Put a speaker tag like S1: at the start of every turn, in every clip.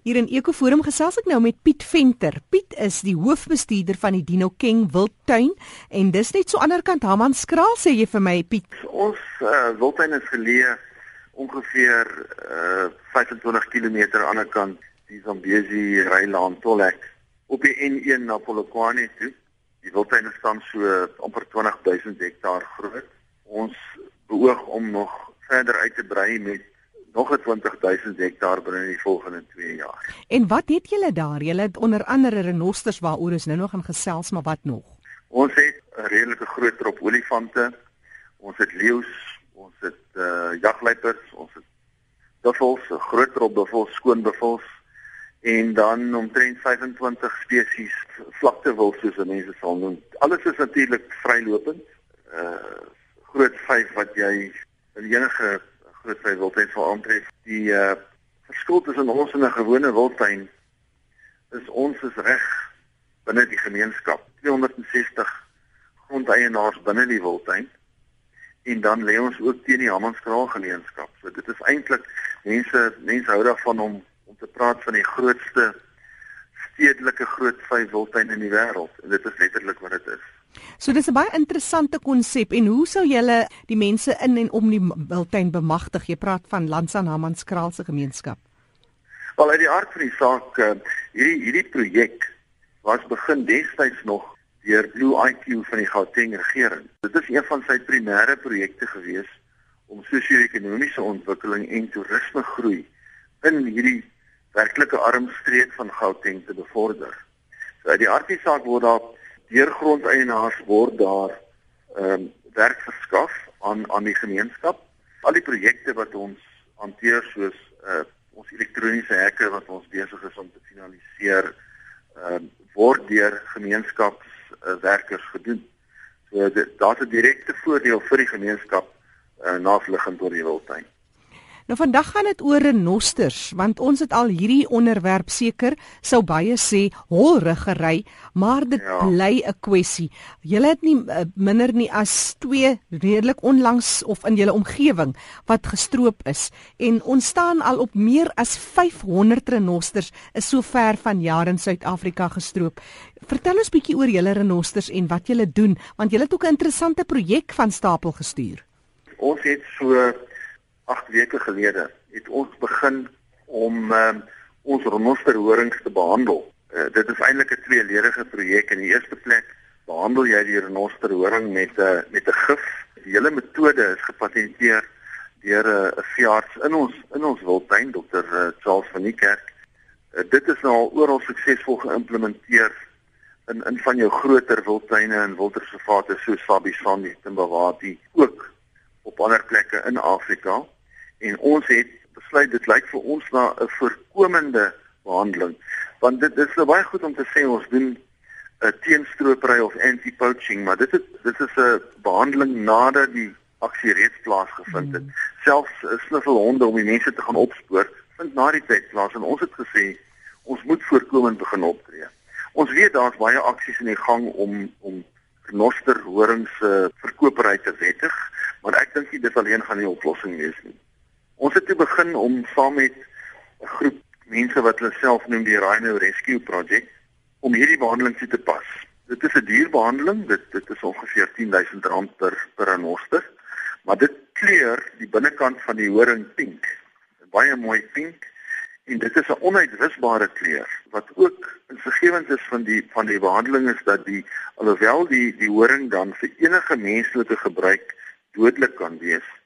S1: Hier in Ekoforum gesels ek nou met Piet Venter. Piet is die hoofbestuurder van die Dino King Wildtuin en dis net so aanderkant Hammanskraal sê jy vir my Piet.
S2: Ons uh, wildtuin is geleë ongeveer uh, 25 km aan die kant die Zambezi Rylaan Tolhek op die N1 na Polokwane toe. Die wildtuin staan so amper 20000 hektaar groot. Ons beoog om nog verder uit te brei met nog 'n 20000 hektaar binne die volgende 2 jaar.
S1: En wat het julle daar? Julle het onder andere renosters waaroor ons nou nog gaan gesels, maar wat nog?
S2: Ons het 'n redelike groot trop olifante. Ons het leeu's, ons het uh jagluiperds, ons het buffels, 'n groot trop buffels, skoon buffels en dan omtrent 25 spesies vlakte wil soos mense sal noem. Alles is natuurlik vrylopend. Uh groot vyf wat jy in enige groot vry wildtuin sal aantref. Die uh verskil tussen ons en 'n gewone wildtuin is ons is reg binne die gemeenskap. 260 grondeienaars binne die wildtuin en dan lê ons ook teen die Hammanskraal gemeenskap. So dit is eintlik mense mense hou daarvan om om te praat van die grootste stedelike groot vyf wildtuin in die wêreld en dit is letterlik wat dit is.
S1: So dis 'n baie interessante konsep en hoe sou julle die mense in en om die wildtuin bemagtig? Jy praat van Landsan Hammanskraal se gemeenskap.
S2: Wel uit die aard van die saak uh, hierdie hierdie projek was begin destyds nog deur Blue IQ van die Gauteng regering. Dit is een van sy primêre projekte gewees om sosio-ekonomiese ontwikkeling en toerisme groei in hierdie werklike arm streek van Gauteng te bevorder. So uit die aard van die saak word daar deur grondeienaars word daar ehm um, werk verskaf aan aan die gemeenskap. Al die projekte wat ons hanteer soos uh ons elektroniese hekke wat ons besig is om te finaliseer, ehm uh, word deur gemeenskapswerkers uh, gedoen. So daar's 'n direkte voordeel vir die gemeenskap uh, naasliggend oor die wildtuin.
S1: Nou vandag gaan dit oor renosters want ons het al hierdie onderwerp seker sou baie sê holriggery maar dit ja. bly 'n kwessie. Julle het nie uh, minder nie as 2 redelik onlangs of in julle omgewing wat gestroop is en ons staan al op meer as 500 renosters is so ver van jare in Suid-Afrika gestroop. Vertel ons bietjie oor julle renosters en wat julle doen want julle het ook 'n interessante projek van stapel gestuur.
S2: Ons het so 8 weke gelede het ons begin om um, ons renosterhorings te behandel. Uh, dit is eintlik 'n tweeledige projek. In die eerste plek behandel jy die renosterhoring met 'n uh, met 'n gif. Die hele metode is gepatenteer deur 'n uh, veearts in ons in ons wildtuin, Dr. Uh, Charles van die Kerk. Uh, dit is nou al oral suksesvol geïmplementeer in in van jou groter wildtuine en wildreservate soos Sabisani, Timbawati, ook op ander plekke in Afrika en ons het besluit dit lyk vir ons na 'n voorkomende behandeling. Want dit is nou baie goed om te sê ons doen 'n uh, teenstropery of anti-poaching maar dit is dit is 'n behandeling nadat die aksie reeds plaasgevind het. Mm. selfs uh, snuffelhonde om die mense te gaan opspoor vind na die tyd plaas en ons het gesê ons moet voorkomend begin optree. Ons weet daar's baie aksies in die gang om om renoster horings uh, verkopery te wettig maar ek dink dit alleen gaan nie 'n oplossing wees nie Ons het toe begin om saam met 'n groep mense wat hulle self noem die Rhino Rescue Project om hierdie behandeling te pas. Dit is 'n duur behandeling, dit dit is ongeveer R10000 per per renoster, maar dit kleur die binnekant van die horing pink. Baie mooi pink en dit is 'n onuitwisbare kleur wat ook insiggewend is van die van die behandeling is dat die alhoewel die die horing dan vir enige menslike gebruik dodelik kan wees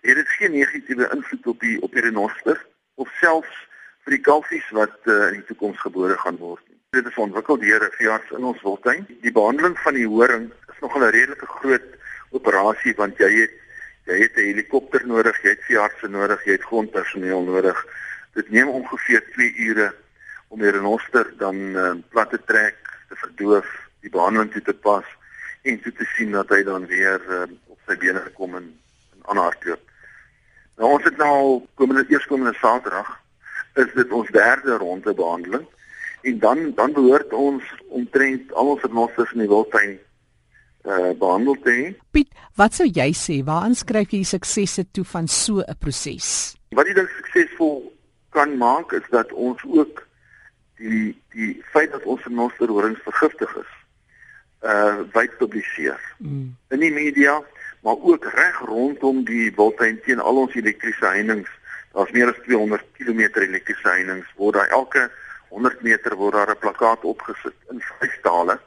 S2: het dit geen negatiewe invloed op die op die renoster of selfs vir die kalfies wat uh, in die toekoms gebore gaan word. Dit is ontwikkel deur 'n veearts in ons wildtuin. Die behandeling van die horing is nogal 'n redelike groot operasie want jy het jy het 'n helikopter nodig, jy het veeartse nodig, jy het grondpersoneel nodig. Dit neem ongeveer 2 ure om die renoster dan uh, plat te trek, te verdoof, die behandeling toe te pas en toe te sien dat hy dan weer uh, op sy bene kom en aanhardloop. Nou ons het nou komende eerskomende Saterdag is dit ons derde ronde behandeling en dan dan behoort ons omtrent al ons vernossers in die wildtuin eh uh, behandel te hê.
S1: Piet, wat sou jy sê? Waaraan skryf jy suksesse toe van so 'n proses?
S2: Wat jy dink suksesvol kan maak is dat ons ook die die feit dat ons renosterhorings vergiftig is uh wyd publiseer mm. in die media maar ook reg rondom die wildtuin teen al ons elektriese heininge. Daar's meer as 200 km elektriese heininge waar daar elke 100 meter word daar 'n plakkaat opgesit in vyf tale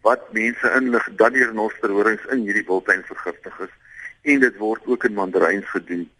S2: wat mense inlig dat die renosterhorings in hierdie wildtuin vergiftig is en dit word ook in mandaryns gedoen.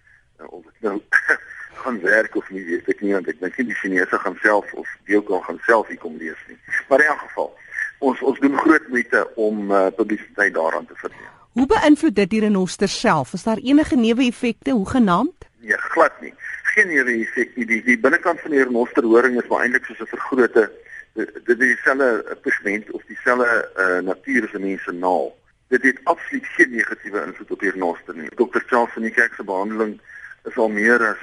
S2: Uh, of dit nou gaan werk of nie weet ek nie want ek dink nie die Chinese gaan self of deel kan gaan self hier kom lees nie. Maar in elk geval ons ons doen groot moeite om uh, publisiteit daaraan te verleen.
S1: Hoe beïnvloed dit die renoster self? Is daar enige neeweffekte hoe genaamd?
S2: Nee, glad nie. Geen neeweffek nie. Die, die binnekant van die renoster horing is maar eintlik soos 'n vergrote dit is dieselfde pigment of dieselfde uh, natuur as 'n mens se naal. Dit het absoluut geen negatiewe invloed op die renoster nie. Dr. Charles van die kerk se behandeling is al meer as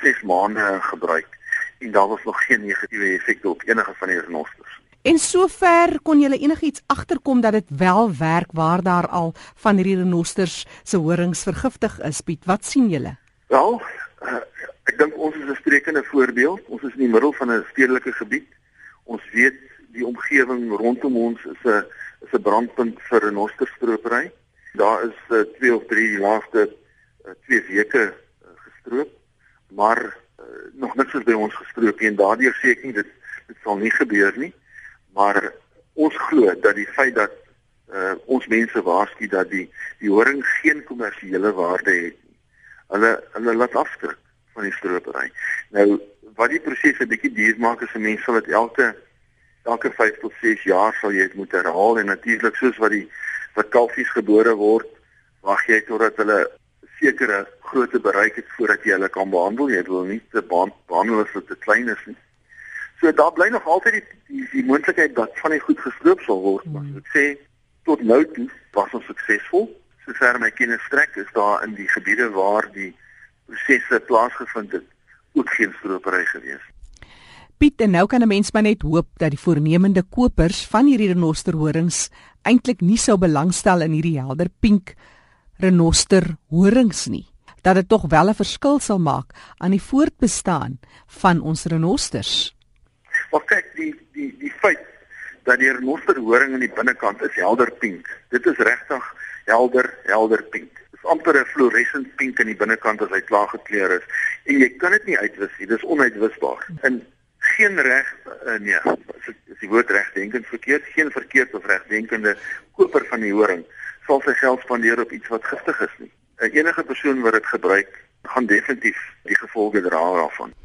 S2: 6 uh, maande gebruik en daar was nog geen negatiewe effekte op enige van die renosters.
S1: En sover kon julle enigiets agterkom dat dit wel werk waar daar al van hierdie renosters se horings vergiftig is. Piet, wat sien julle?
S2: Wel, uh, ek dink ons is 'n sprekende voorbeeld. Ons is in die middel van 'n stedelike gebied. Ons weet die omgewing rondom ons is 'n is 'n brandpunt vir renosterstropery. Daar is uh, twee of drie die laaste uh, twee weke uh, gestroop, maar uh, nog niks is by ons gestroop nie en daardeur nie dit dit sal nie gebeur nie maar ons glo dat die feit dat uh, ons mense waarsku dat die die horing geen kommersiële waarde het nie. Hulle hulle laat afskrik van die stropery. Nou wat die proses 'n bietjie duur maak is 'n mens sal dit elke elke 5 tot 6 jaar sal jy dit moet herhaal en natuurlik soos wat die wat kalfies gebore word, wag jy totdat hulle sekere grootte bereik het voordat jy hulle kan behandel. Jy wil nie te behandel as hulle te klein is nie. So daar bly nog altyd die die, die moontlikheid dat van die goed gestroop sal word. Maar mm. ek sê tot nou toe was ons suksesvol. Sover my kennis strek is daar in die gebiede waar die prosesse plaasgevind het ook geen stroopery gewees.
S1: Piet, en nou kan 'n mens maar net hoop dat die voornemende kopers van hierdie renosterhorings eintlik nie sou belangstel in hierdie helder pink renosterhorings nie dat dit tog wel 'n verskil sal maak aan die voortbestaan van ons renosters.
S2: Maar kyk die die die feit dat die renosterhoring in die binnekant is helder pink. Dit is regtig helder helder pink. Dit is amper 'n fluorescent pink in die binnekant as hy klaar gekleur is en jy kan dit nie uitwis nie. Dis onuitwisbaar. In geen reg uh, nee, is die woord regdenkend verkeerd, geen verkeerd of regdenkende koper van die horing sal sy geld spandeer op iets wat giftig is nie. 'n Enige persoon wat dit gebruik, gaan definitief die gevolge dra daarvan.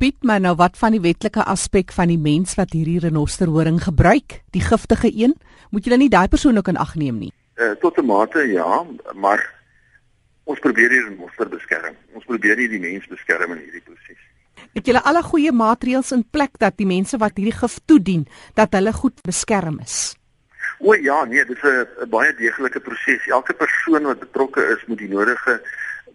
S1: Piet, maar nou wat van die wetlike aspek van die mens wat hierdie renosterhoring gebruik, die giftige een? Moet jy dan nie daai persoon ook in ag neem nie?
S2: Uh, tot 'n mate ja, maar ons probeer die renoster beskerm. Ons probeer nie die mens beskerm in hierdie proses.
S1: Het julle alle goeie maatreëls in plek dat die mense wat hierdie gif toedien, dat hulle goed beskerm is?
S2: O ja, nee, dit is 'n baie deeglike proses. Elke persoon wat betrokke is, moet die nodige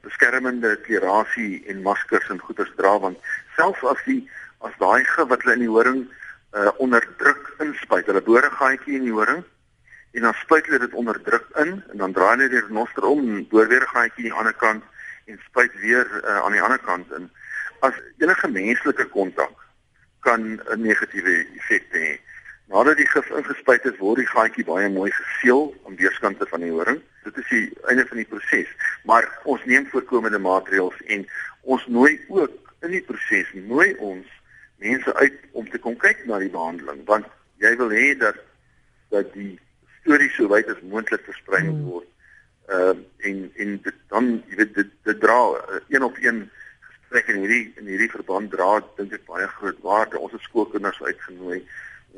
S2: beskermende klerasie en maskers en goeders dra want selfs as die as daai gif wat hulle in die horing uh onderdruk inspuit, hulle boor 'n gaatjie in die horing en dan spuit hulle dit onderdruk in en dan draai hulle die renoster om en boor weer 'n gaatjie aan die ander kant en spuit weer uh, aan die ander kant in. As enige menslike kontak kan 'n negatiewe effek hê. Nadat die gif ingespuit is, word die gaatjie baie mooi geseël aan weerskante van die horing. Dit is die einde van die proses, maar ons neem voorkomende maatreëls en ons nooi ook in die proses nooi ons mense uit om te kom kyk na die behandeling want jy wil hê dat dat die storie so wyd as moontlik versprei moet hmm. word. Ehm uh, en en dit, dan jy weet dit, dit dra uh, een op een gesprek in hierdie in hierdie verband dra dink ek baie groot waarde. Ons het skoolkinders uitgenooi.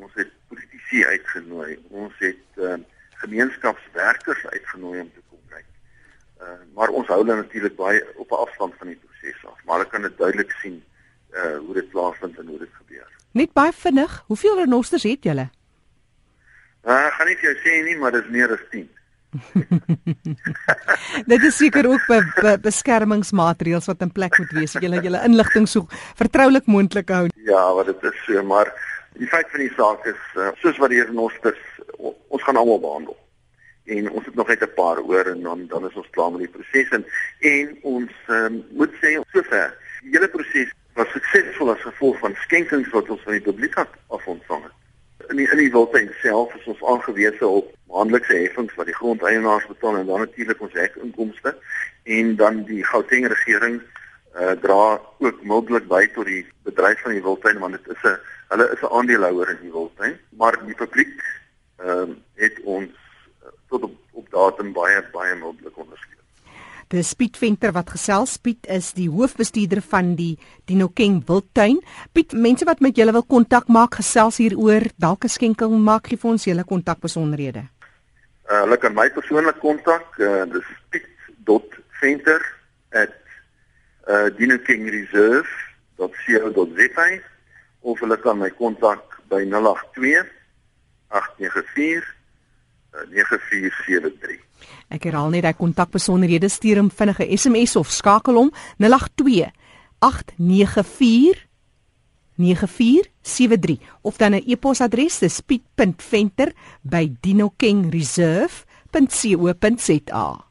S2: Ons het politici uitgenooi. Ons het uh, gemeenskapswerkers uitgenooi om te kom kyk. Uh, maar ons hou hulle natuurlik baie op 'n afstand van die proses af, maar hulle kan dit duidelik sien uh hoe dit plaasvind en hoe dit gebeur.
S1: Net baie vinnig, hoeveel renosters het julle?
S2: Uh, ek gaan nie vir jou sê nie, maar dit is meer as 10.
S1: dit is seker ook be, be, beskermingsmaatreëls wat in plek moet wees. Julle julle inligting so vertroulik moontlik hou.
S2: Ja, wat dit is so, maar die feit van die saak is uh, soos wat die renosters ons gaan almal behandel en ons het nog net 'n paar oor en dan dan is ons klaar met die proses en en ons um, moet sê sover die hele proses was suksesvol as gevolg van skenkings wat ons van die publiek af ontvang het. In die in die wildtuin self is ons aangewese op maandelikse heffings wat die grondeienaars betaal en dan natuurlik ons hekinkomste en dan die Gauteng regering uh, dra ook moontlik by tot die bedryf van die wildtuin want dit is 'n hulle is 'n aandeelhouer in die wildtuin maar die publiek ehm uh, het ons tot op, op datum baie baie moontlik ondersteun.
S1: Dis Piet Venter wat gesels. Piet is die hoofbestuurder van die Dinokeng Wildtuin. Piet, mense wat met julle wil kontak maak, gesels hieroor, dalk 'n skenking maak gee vir ons julle kontakbesonderhede.
S2: Uh, hulle kan my persoonlik kontak. Uh, dis piet.venter@ uh of hulle kan my kontak by 082 894 9473.
S1: Ek herhaal net hy kontakbesonderhede stuur hom vinnige SMS of skakel hom 082 894 9473 of dan 'n e-posadres dis piet.venter@dinokingreserve.co.za